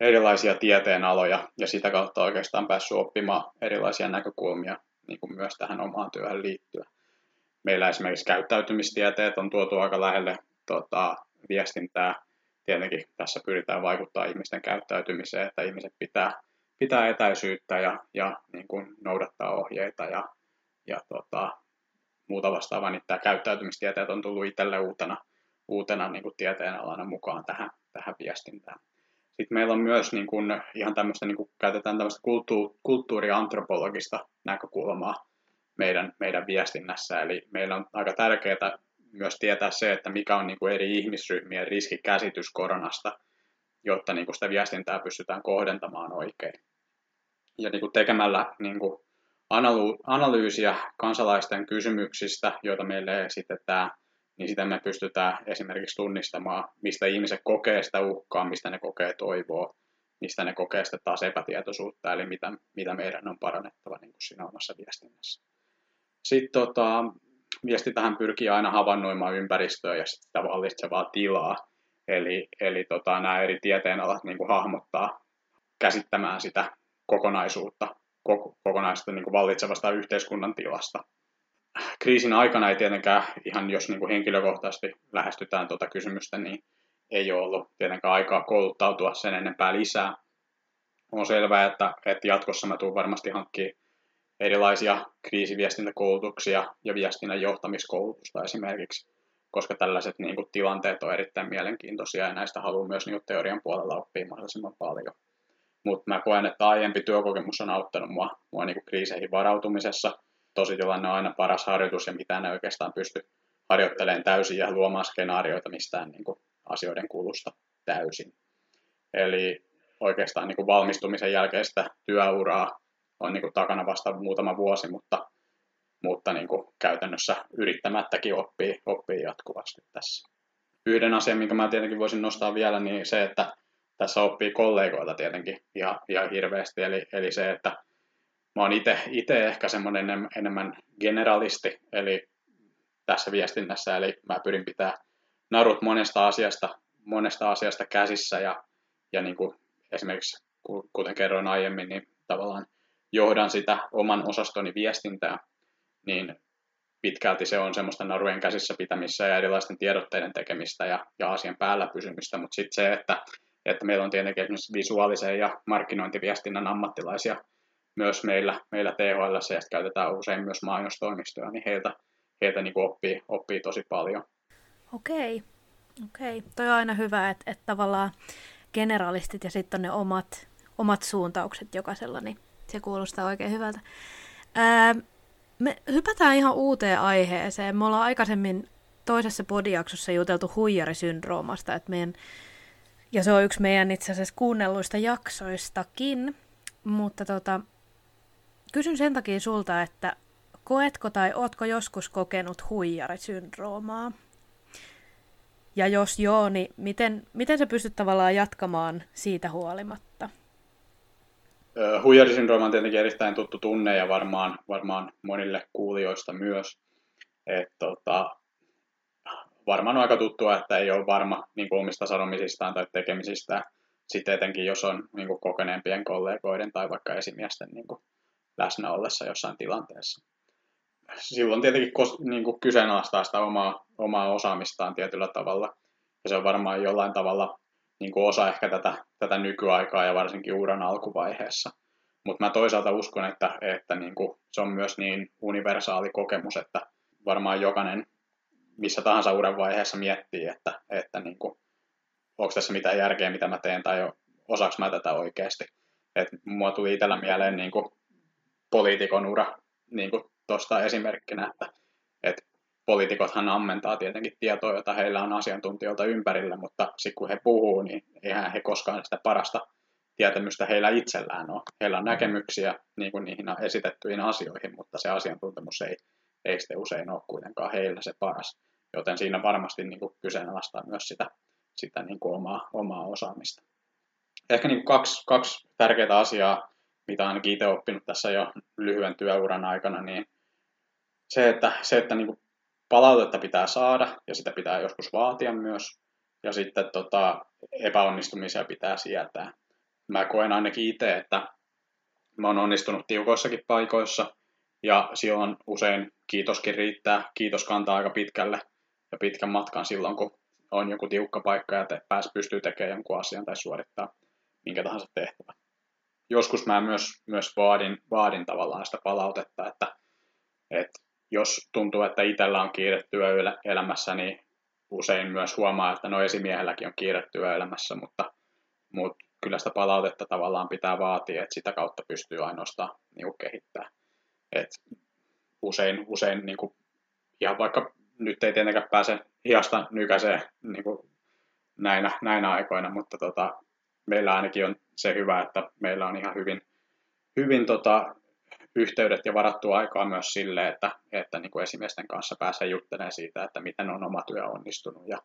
erilaisia tieteenaloja ja sitä kautta oikeastaan päässyt oppimaan erilaisia näkökulmia niin kuin myös tähän omaan työhön liittyen. Meillä esimerkiksi käyttäytymistieteet on tuotu aika lähelle tota, viestintää. Tietenkin tässä pyritään vaikuttaa ihmisten käyttäytymiseen, että ihmiset pitää, pitää etäisyyttä ja, ja niin kuin noudattaa ohjeita ja, ja tota, muuta vastaavaa, niin tämä käyttäytymistieteet on tullut itselle uutena, uutena niin kuin tieteenalana mukaan tähän, tähän viestintään. Sitten meillä on myös niin kuin, ihan tämmöistä, niin kuin, käytetään tämmöistä kulttu, kulttuuriantropologista näkökulmaa meidän, meidän viestinnässä. Eli meillä on aika tärkeää myös tietää se, että mikä on niin kuin eri ihmisryhmien riskikäsitys koronasta, jotta niin kuin sitä viestintää pystytään kohdentamaan oikein. Ja niin kuin tekemällä niin kuin analyysiä kansalaisten kysymyksistä, joita meille esitetään, niin sitä me pystytään esimerkiksi tunnistamaan, mistä ihmiset kokee sitä uhkaa, mistä ne kokee toivoa, mistä ne kokee sitä taas epätietoisuutta, eli mitä, mitä meidän on parannettava niin kuin siinä omassa viestinnässä. Sitten tota, viestintähän pyrkii aina havainnoimaan ympäristöä ja sitä vallitsevaa tilaa, eli, eli tota, nämä eri tieteenalat niin kuin hahmottaa käsittämään sitä kokonaisuutta, kokonaisuutta niin kuin vallitsevasta yhteiskunnan tilasta kriisin aikana ei tietenkään, ihan jos niin kuin henkilökohtaisesti lähestytään tuota kysymystä, niin ei ole ollut tietenkään aikaa kouluttautua sen enempää lisää. On selvää, että, että jatkossa mä tulen varmasti hankkimaan erilaisia kriisiviestintäkoulutuksia ja viestinnän johtamiskoulutusta esimerkiksi, koska tällaiset niin kuin, tilanteet on erittäin mielenkiintoisia ja näistä haluan myös niin kuin, teorian puolella oppia mahdollisimman paljon. Mutta mä koen, että aiempi työkokemus on auttanut mua, mua niin kuin, kriiseihin varautumisessa – tositilanne on aina paras harjoitus ja mitä ne oikeastaan pysty harjoittelemaan täysin ja luomaan skenaarioita mistään niin kuin asioiden kulusta täysin. Eli oikeastaan niin kuin valmistumisen jälkeistä työuraa on niin kuin takana vasta muutama vuosi, mutta, mutta niin kuin käytännössä yrittämättäkin oppii, oppii jatkuvasti tässä. Yhden asian, minkä mä tietenkin voisin nostaa vielä, niin se, että tässä oppii kollegoilta tietenkin ihan, ihan hirveästi, eli, eli se, että mä oon itse ehkä semmoinen enemmän generalisti, eli tässä viestinnässä, eli mä pyrin pitää narut monesta asiasta, monesta asiasta käsissä ja, ja niin kuin esimerkiksi kuten kerroin aiemmin, niin tavallaan johdan sitä oman osastoni viestintää, niin pitkälti se on semmoista narujen käsissä pitämistä ja erilaisten tiedotteiden tekemistä ja, ja asian päällä pysymistä, mutta sitten se, että, että meillä on tietenkin esimerkiksi visuaalisen ja markkinointiviestinnän ammattilaisia myös meillä, meillä THL ja käytetään usein myös mainostoimistoja, niin heiltä, heiltä niin oppii, oppii tosi paljon. Okei, okei. Toi on aina hyvä, että, että tavallaan generalistit ja sitten ne omat, omat suuntaukset jokaisella, niin se kuulostaa oikein hyvältä. Ää, me hypätään ihan uuteen aiheeseen. Me ollaan aikaisemmin toisessa podiaksossa juteltu huijarisyndroomasta, että meidän, ja se on yksi meidän itse asiassa kuunnelluista jaksoistakin, mutta tota, Kysyn sen takia sulta, että koetko tai ootko joskus kokenut huijarisyndroomaa? Ja jos joo, niin miten, miten sä pystyt tavallaan jatkamaan siitä huolimatta? Huijarisyndrooma on tietenkin erittäin tuttu tunne ja varmaan, varmaan monille kuulijoista myös. Et, tota, varmaan on aika tuttua, että ei ole varma niin kuin omista sanomisistaan tai tekemisistään. Sitten etenkin, jos on niin kuin kokeneempien kollegoiden tai vaikka esimiesten niin kuin läsnä ollessa jossain tilanteessa. Silloin tietenkin niin kuin kyseenalaistaa sitä omaa, omaa osaamistaan tietyllä tavalla. Ja se on varmaan jollain tavalla niin kuin osa ehkä tätä, tätä nykyaikaa ja varsinkin uuden alkuvaiheessa. Mutta mä toisaalta uskon, että, että niin kuin se on myös niin universaali kokemus, että varmaan jokainen missä tahansa uuden vaiheessa miettii, että, että niin kuin, onko tässä mitään järkeä, mitä mä teen, tai osaako mä tätä oikeasti. Et mua tuli itsellä mieleen niin kuin poliitikon ura niin kuin tuosta esimerkkinä, että poliitikothan ammentaa tietenkin tietoa, jota heillä on asiantuntijoilta ympärillä, mutta sitten kun he puhuu, niin eihän he koskaan sitä parasta tietämystä heillä itsellään ole. Heillä on näkemyksiä niin kuin niihin esitettyihin asioihin, mutta se asiantuntemus ei, ei sitten usein ole kuitenkaan heillä se paras. Joten siinä varmasti niin kuin kyseenalaistaa myös sitä, sitä niin kuin omaa, omaa osaamista. Ehkä niin kuin kaksi, kaksi tärkeää asiaa mitä ainakin itse oppinut tässä jo lyhyen työuran aikana, niin se, että, se, että niin palautetta pitää saada ja sitä pitää joskus vaatia myös, ja sitten tota, epäonnistumisia pitää sietää. Mä koen ainakin itse, että mä oon onnistunut tiukoissakin paikoissa, Ja silloin usein kiitoskin riittää, kiitos kantaa aika pitkälle ja pitkän matkan silloin, kun on joku tiukka paikka ja te pääs pystyy tekemään jonkun asian tai suorittaa minkä tahansa tehtävä. Joskus mä myös, myös vaadin, vaadin tavallaan sitä palautetta, että, että jos tuntuu, että itsellä on kiire työelämässä, niin usein myös huomaa, että no esimiehelläkin on kiire työelämässä, mutta, mutta kyllä sitä palautetta tavallaan pitää vaatia, että sitä kautta pystyy ainoastaan niin kuin kehittää. Et usein, usein niin kuin, ihan vaikka nyt ei tietenkään pääse hiasta nykäiseen niin kuin näinä, näinä aikoina, mutta tota, meillä ainakin on se hyvä, että meillä on ihan hyvin, hyvin tota, yhteydet ja varattu aikaa myös sille, että, että niin kuin esimiesten kanssa pääsee juttelemaan siitä, että miten on oma työ onnistunut ja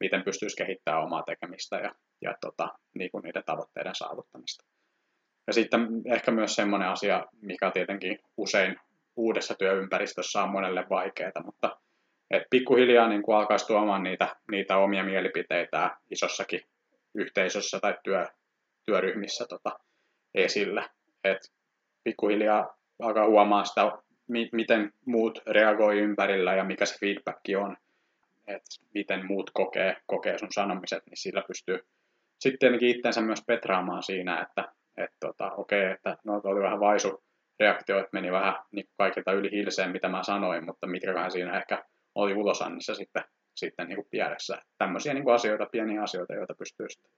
miten pystyisi kehittämään omaa tekemistä ja, ja tota, niin kuin niiden tavoitteiden saavuttamista. Ja sitten ehkä myös semmoinen asia, mikä tietenkin usein uudessa työympäristössä on monelle vaikeaa, mutta et pikkuhiljaa niin kuin alkaisi tuomaan niitä, niitä omia mielipiteitä isossakin yhteisössä tai työ, työryhmissä tota, esille. Et pikkuhiljaa alkaa huomaa sitä, miten muut reagoi ympärillä ja mikä se feedback on, että miten muut kokee, kokee sun sanomiset, niin sillä pystyy sitten tietenkin itsensä myös petraamaan siinä, että et tota, okei, okay, että no, oli vähän vaisu reaktio, että meni vähän niin kaikilta yli hilseen, mitä mä sanoin, mutta mitkäkään siinä ehkä oli ulosannissa sitten, sitten niin pielessä. Tämmöisiä niin asioita, pieniä asioita, joita pystyy sitten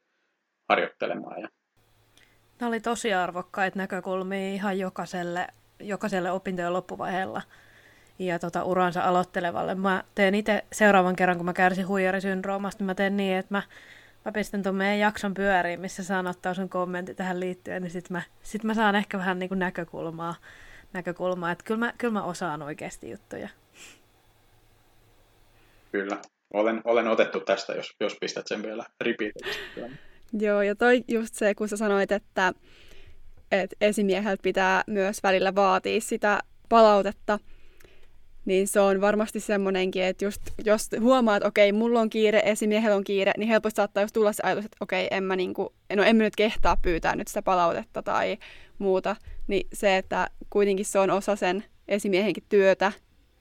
harjoittelemaan. Ja... Nämä oli tosi arvokkaita näkökulmia ihan jokaiselle jokaiselle opintojen loppuvaiheella ja tota, uransa aloittelevalle. Mä teen itse seuraavan kerran, kun mä kärsin huijarisyndroomasta, niin mä teen niin, että mä, mä pistän tuon meidän jakson pyöriin, missä saan ottaa sun kommentti tähän liittyen, niin sit mä, sit mä saan ehkä vähän niin kuin näkökulmaa, näkökulmaa. että kyllä mä, kyllä mä osaan oikeasti juttuja. Kyllä. Olen, olen otettu tästä, jos, jos pistät sen vielä repeatiksi. Joo, ja toi just se, kun sä sanoit, että että esimieheltä pitää myös välillä vaatia sitä palautetta, niin se on varmasti semmoinenkin, että just, jos huomaa, että okei, mulla on kiire, esimiehellä on kiire, niin helposti saattaa just tulla se ajatus, että okei, en mä, niinku, no, en mä nyt kehtaa pyytää nyt sitä palautetta tai muuta. Niin se, että kuitenkin se on osa sen esimiehenkin työtä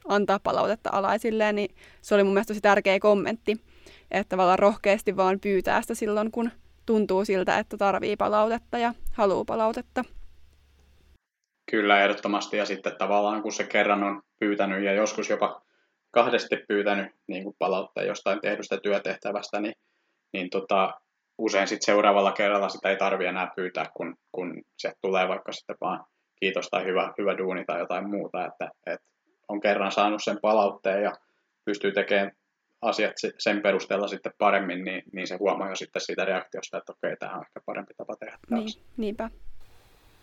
antaa palautetta alaisilleen, niin se oli mun mielestä tosi tärkeä kommentti, että tavallaan rohkeasti vaan pyytää sitä silloin, kun tuntuu siltä, että tarvii palautetta ja haluaa palautetta. Kyllä, ehdottomasti. Ja sitten tavallaan kun se kerran on pyytänyt ja joskus jopa kahdesti pyytänyt niin kuin palautetta jostain tehdystä työtehtävästä, niin, niin tota, usein sitten seuraavalla kerralla sitä ei tarvitse enää pyytää, kun, kun se tulee vaikka sitten vaan kiitos tai hyvä, hyvä duuni tai jotain muuta, että, että on kerran saanut sen palautteen ja pystyy tekemään asiat sen perusteella sitten paremmin, niin, niin se huomaa jo sitten siitä reaktiosta, että okei, tämä on ehkä parempi tapa tehdä Niin, niinpä.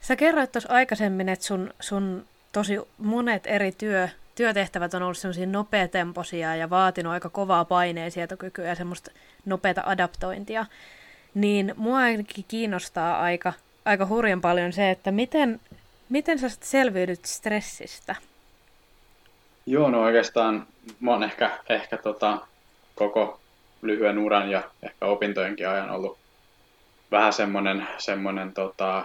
Sä kerroit tuossa aikaisemmin, että sun, sun tosi monet eri työ, työtehtävät on ollut semmoisia nopeatempoisia ja vaatinut aika kovaa paineen sietokykyä ja semmoista nopeata adaptointia. Niin mua ainakin kiinnostaa aika, aika hurjan paljon se, että miten, miten sä selviydyt stressistä? Joo, no oikeastaan mä oon ehkä, ehkä tota, koko lyhyen uran ja ehkä opintojenkin ajan ollut vähän semmoinen, semmoinen tota,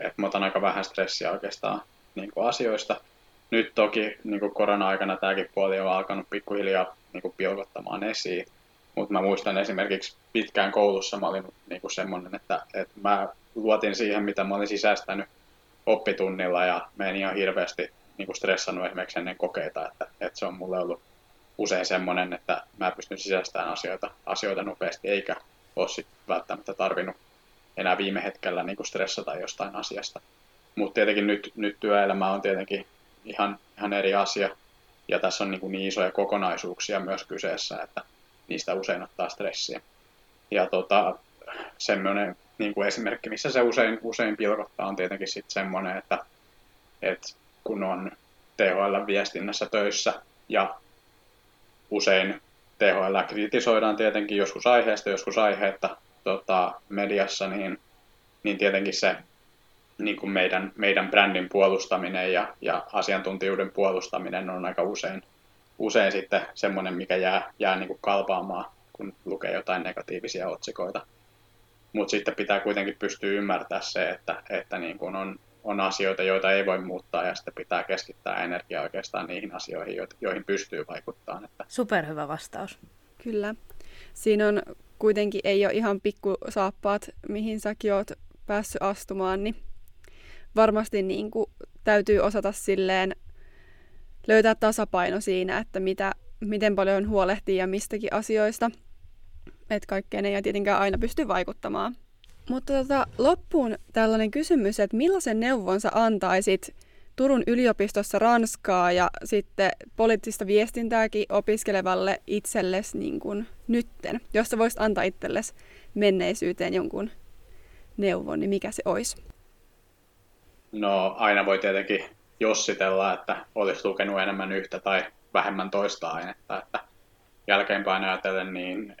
että mä otan aika vähän stressiä oikeastaan niin kuin asioista. Nyt toki niin kuin korona-aikana tämäkin puoli on alkanut pikkuhiljaa niin kuin pilkottamaan esiin. Mutta mä muistan esimerkiksi pitkään koulussa mä olin niin kuin semmoinen, että, että mä luotin siihen, mitä mä olin sisäistänyt oppitunnilla ja menin ihan hirveästi niin kuin stressannut esimerkiksi ennen kokeita, että, että se on mulle ollut usein semmoinen, että mä pystyn sisäistämään asioita, asioita nopeasti, eikä ole sit välttämättä tarvinnut enää viime hetkellä niin kuin stressata jostain asiasta. Mutta tietenkin nyt, nyt työelämä on tietenkin ihan, ihan eri asia, ja tässä on niin, kuin niin isoja kokonaisuuksia myös kyseessä, että niistä usein ottaa stressiä. Ja tota, semmoinen niin kuin esimerkki, missä se usein, usein pilkottaa, on tietenkin sitten semmoinen, että, että kun on THL-viestinnässä töissä ja usein THL kritisoidaan tietenkin joskus aiheesta, joskus aiheetta tota, mediassa, niin, niin tietenkin se niin kuin meidän, meidän brändin puolustaminen ja, ja asiantuntijuuden puolustaminen on aika usein, usein sitten semmoinen, mikä jää, jää niin kuin kalpaamaan, kun lukee jotain negatiivisia otsikoita. Mutta sitten pitää kuitenkin pystyä ymmärtämään se, että, että niin kuin on on asioita, joita ei voi muuttaa ja sitten pitää keskittää energiaa oikeastaan niihin asioihin, joihin pystyy vaikuttamaan. Että... Superhyvä vastaus. Kyllä. Siinä on kuitenkin ei ole ihan pikkusaappaat, mihin säkin oot päässyt astumaan, niin varmasti niin kuin täytyy osata silleen löytää tasapaino siinä, että mitä, miten paljon huolehtii ja mistäkin asioista. Että kaikkeen ei tietenkään aina pysty vaikuttamaan. Mutta tota, loppuun tällainen kysymys, että millaisen neuvon sä antaisit Turun yliopistossa Ranskaa ja sitten poliittista viestintääkin opiskelevalle itsellesi niin kuin nytten? Jos sä voisit antaa itsellesi menneisyyteen jonkun neuvon, niin mikä se olisi? No aina voi tietenkin jossitella, että olisi lukenut enemmän yhtä tai vähemmän toista ainetta, että jälkeenpäin ajatellen niin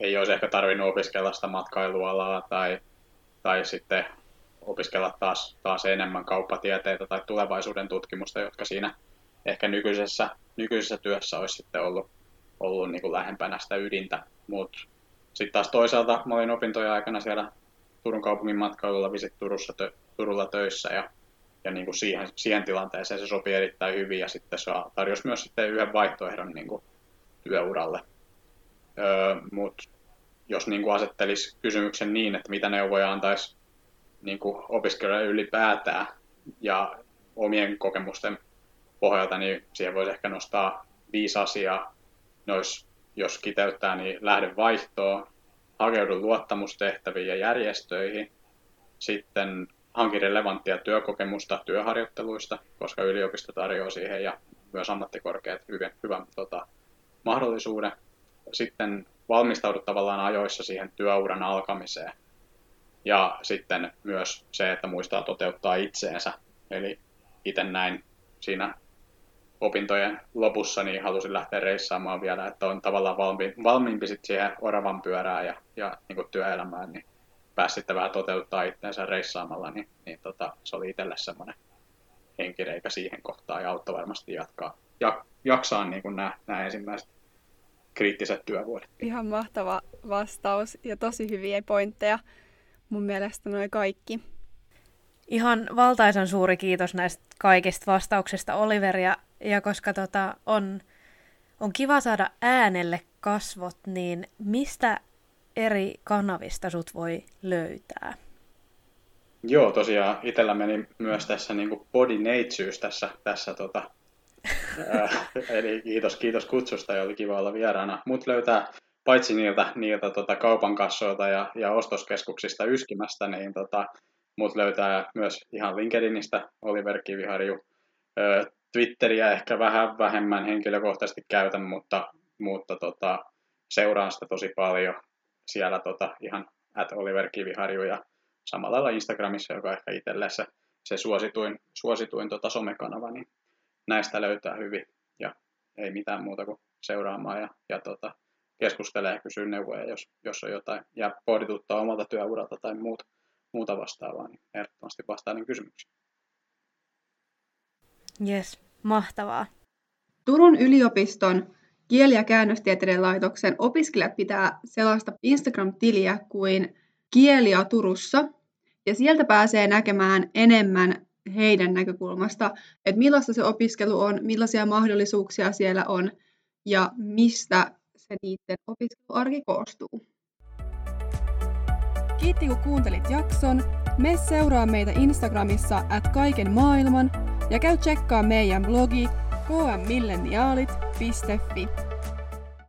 ei olisi ehkä tarvinnut opiskella sitä matkailualaa tai, tai sitten opiskella taas, taas enemmän kauppatieteitä tai tulevaisuuden tutkimusta, jotka siinä ehkä nykyisessä, nykyisessä työssä olisi sitten ollut, ollut niin kuin lähempänä sitä ydintä. Mutta sitten taas toisaalta mä olin opintojen aikana siellä Turun kaupungin matkailulla Visit Turussa, tö, Turulla töissä ja, ja niin kuin siihen, siihen tilanteeseen se sopii erittäin hyvin ja sitten se tarjosi myös sitten yhden vaihtoehdon niin kuin työuralle. Öö, Mutta jos niin kuin asettelisi kysymyksen niin, että mitä neuvoja antaisi niin kuin opiskelijoille ylipäätään ja omien kokemusten pohjalta, niin siihen voisi ehkä nostaa viisi asiaa. Nois, jos kiteyttää, niin lähde vaihtoon, hakeudu luottamustehtäviin ja järjestöihin, sitten hankin relevanttia työkokemusta työharjoitteluista, koska yliopisto tarjoaa siihen ja myös ammattikorkeat hyvän, hyvän tota, mahdollisuuden. Sitten valmistaudu tavallaan ajoissa siihen työuran alkamiseen. Ja sitten myös se, että muistaa toteuttaa itseensä. Eli itse näin siinä opintojen lopussa niin halusin lähteä reissaamaan vielä, että on tavallaan valmi, valmiimpi sit siihen oravan pyörään ja, ja niin kuin työelämään, niin pääsi sitten vähän toteuttaa itseensä reissaamalla, niin, niin tota, se oli itselle semmoinen henkireikä siihen kohtaan ja auttoi varmasti jatkaa, ja, jaksaa niin kuin nämä, nämä ensimmäiset kriittiset työvuodet. Ihan mahtava vastaus ja tosi hyviä pointteja. Mun mielestä noin kaikki. Ihan valtaisen suuri kiitos näistä kaikista vastauksista Oliver, ja, ja koska tota, on, on kiva saada äänelle kasvot, niin mistä eri kanavista sut voi löytää? Joo, tosiaan itsellä meni myös tässä niin kuin body tässä, tässä tota, eli kiitos, kiitos kutsusta ja oli kiva olla vieraana. Mut löytää paitsi niiltä, niiltä tota, kaupan kassoilta ja, ja ostoskeskuksista yskimästä, niin tota, mut löytää myös ihan LinkedInistä Oliver Kiviharju. Twitteriä ehkä vähän vähemmän henkilökohtaisesti käytän, mutta, mutta tota, seuraan sitä tosi paljon siellä tota, ihan at Oliver Kiviharju ja samalla lailla Instagramissa, joka ehkä itselle se, se suosituin, suosituin tota somekanava, niin näistä löytää hyvin ja ei mitään muuta kuin seuraamaan ja, ja tota, keskustelee ja kysyy neuvoja, jos, jos on jotain ja pohdituttaa omalta työuralta tai muuta, muuta vastaavaa, niin ehdottomasti vastaan kysymyksiin. Yes, mahtavaa. Turun yliopiston kieli- ja käännöstieteiden laitoksen opiskelijat pitää sellaista Instagram-tiliä kuin Kielia Turussa, ja sieltä pääsee näkemään enemmän heidän näkökulmasta, että millaista se opiskelu on, millaisia mahdollisuuksia siellä on ja mistä se niiden opiskeluarki koostuu. Kiitti kun kuuntelit jakson. Me seuraa meitä Instagramissa at kaiken maailman ja käy tsekkaa meidän blogi kmmilleniaalit.fi.